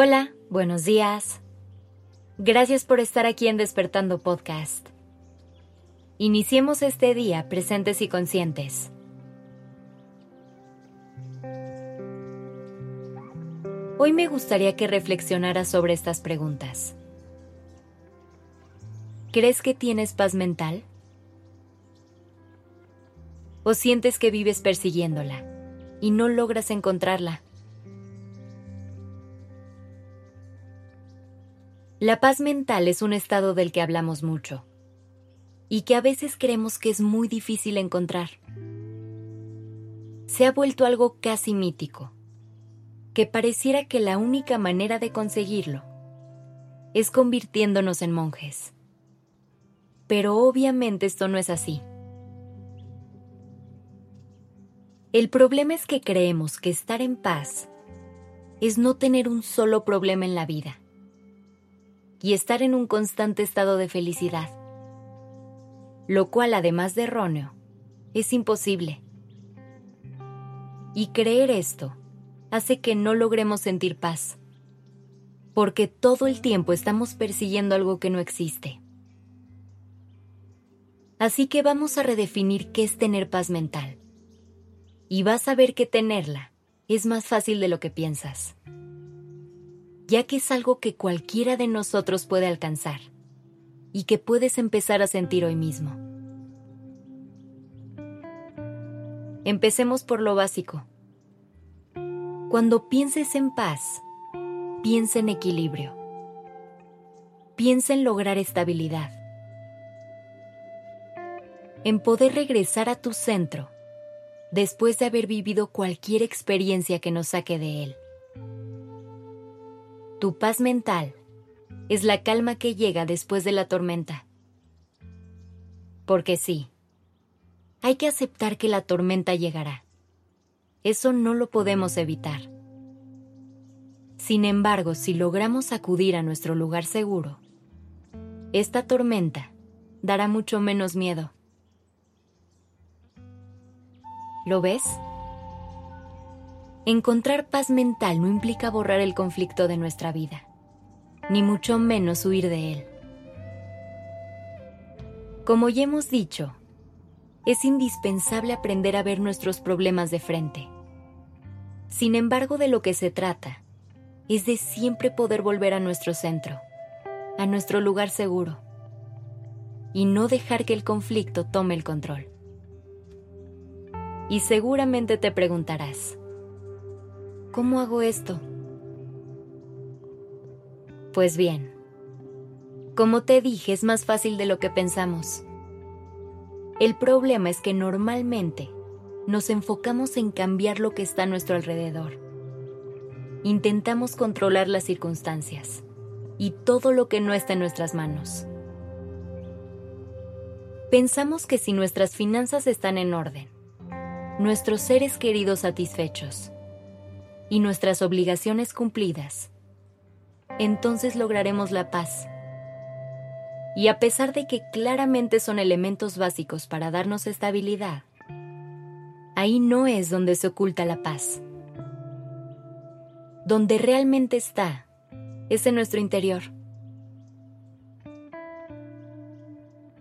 Hola, buenos días. Gracias por estar aquí en Despertando Podcast. Iniciemos este día presentes y conscientes. Hoy me gustaría que reflexionaras sobre estas preguntas. ¿Crees que tienes paz mental? ¿O sientes que vives persiguiéndola y no logras encontrarla? La paz mental es un estado del que hablamos mucho y que a veces creemos que es muy difícil encontrar. Se ha vuelto algo casi mítico, que pareciera que la única manera de conseguirlo es convirtiéndonos en monjes. Pero obviamente esto no es así. El problema es que creemos que estar en paz es no tener un solo problema en la vida y estar en un constante estado de felicidad, lo cual además de erróneo, es imposible. Y creer esto hace que no logremos sentir paz, porque todo el tiempo estamos persiguiendo algo que no existe. Así que vamos a redefinir qué es tener paz mental. Y vas a ver que tenerla es más fácil de lo que piensas ya que es algo que cualquiera de nosotros puede alcanzar y que puedes empezar a sentir hoy mismo. Empecemos por lo básico. Cuando pienses en paz, piensa en equilibrio. Piensa en lograr estabilidad. En poder regresar a tu centro después de haber vivido cualquier experiencia que nos saque de él. Tu paz mental es la calma que llega después de la tormenta. Porque sí, hay que aceptar que la tormenta llegará. Eso no lo podemos evitar. Sin embargo, si logramos acudir a nuestro lugar seguro, esta tormenta dará mucho menos miedo. ¿Lo ves? Encontrar paz mental no implica borrar el conflicto de nuestra vida, ni mucho menos huir de él. Como ya hemos dicho, es indispensable aprender a ver nuestros problemas de frente. Sin embargo, de lo que se trata es de siempre poder volver a nuestro centro, a nuestro lugar seguro, y no dejar que el conflicto tome el control. Y seguramente te preguntarás, ¿Cómo hago esto? Pues bien, como te dije, es más fácil de lo que pensamos. El problema es que normalmente nos enfocamos en cambiar lo que está a nuestro alrededor. Intentamos controlar las circunstancias y todo lo que no está en nuestras manos. Pensamos que si nuestras finanzas están en orden, nuestros seres queridos satisfechos, y nuestras obligaciones cumplidas, entonces lograremos la paz. Y a pesar de que claramente son elementos básicos para darnos estabilidad, ahí no es donde se oculta la paz. Donde realmente está es en nuestro interior.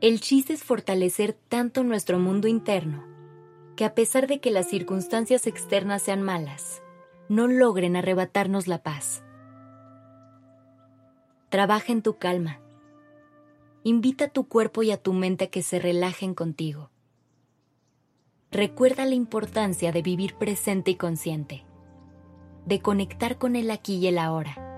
El chiste es fortalecer tanto nuestro mundo interno que a pesar de que las circunstancias externas sean malas, no logren arrebatarnos la paz. Trabaja en tu calma. Invita a tu cuerpo y a tu mente a que se relajen contigo. Recuerda la importancia de vivir presente y consciente, de conectar con el aquí y el ahora.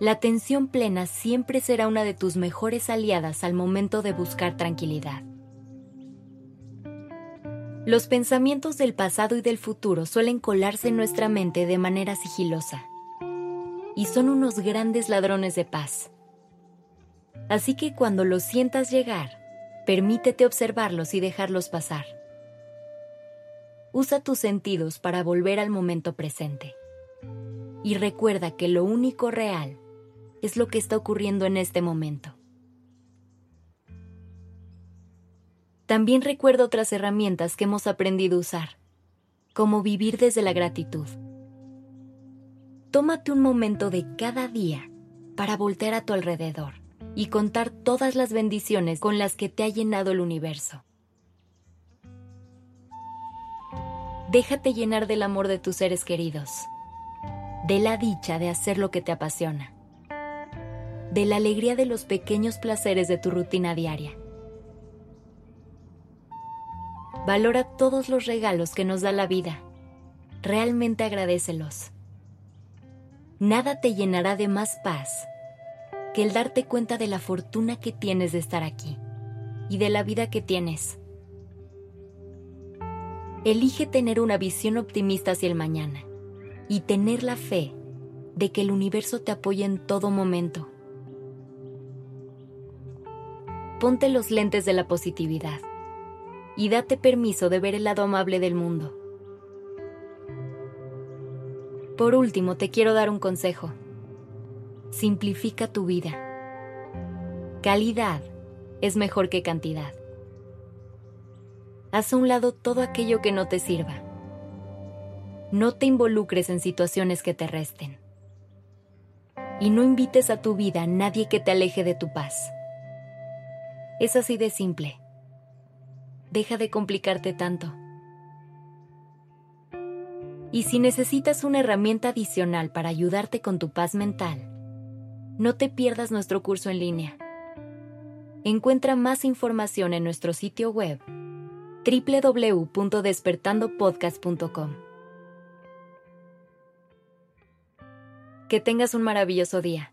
La atención plena siempre será una de tus mejores aliadas al momento de buscar tranquilidad. Los pensamientos del pasado y del futuro suelen colarse en nuestra mente de manera sigilosa y son unos grandes ladrones de paz. Así que cuando los sientas llegar, permítete observarlos y dejarlos pasar. Usa tus sentidos para volver al momento presente. Y recuerda que lo único real es lo que está ocurriendo en este momento. También recuerdo otras herramientas que hemos aprendido a usar, como vivir desde la gratitud. tómate un momento de cada día para voltear a tu alrededor y contar todas las bendiciones con las que te ha llenado el universo. Déjate llenar del amor de tus seres queridos, de la dicha de hacer lo que te apasiona, de la alegría de los pequeños placeres de tu rutina diaria. Valora todos los regalos que nos da la vida. Realmente agradecelos. Nada te llenará de más paz que el darte cuenta de la fortuna que tienes de estar aquí y de la vida que tienes. Elige tener una visión optimista hacia el mañana y tener la fe de que el universo te apoya en todo momento. Ponte los lentes de la positividad y date permiso de ver el lado amable del mundo. Por último, te quiero dar un consejo. Simplifica tu vida. Calidad es mejor que cantidad. Haz a un lado todo aquello que no te sirva. No te involucres en situaciones que te resten. Y no invites a tu vida a nadie que te aleje de tu paz. Es así de simple. Deja de complicarte tanto. Y si necesitas una herramienta adicional para ayudarte con tu paz mental, no te pierdas nuestro curso en línea. Encuentra más información en nuestro sitio web www.despertandopodcast.com. Que tengas un maravilloso día.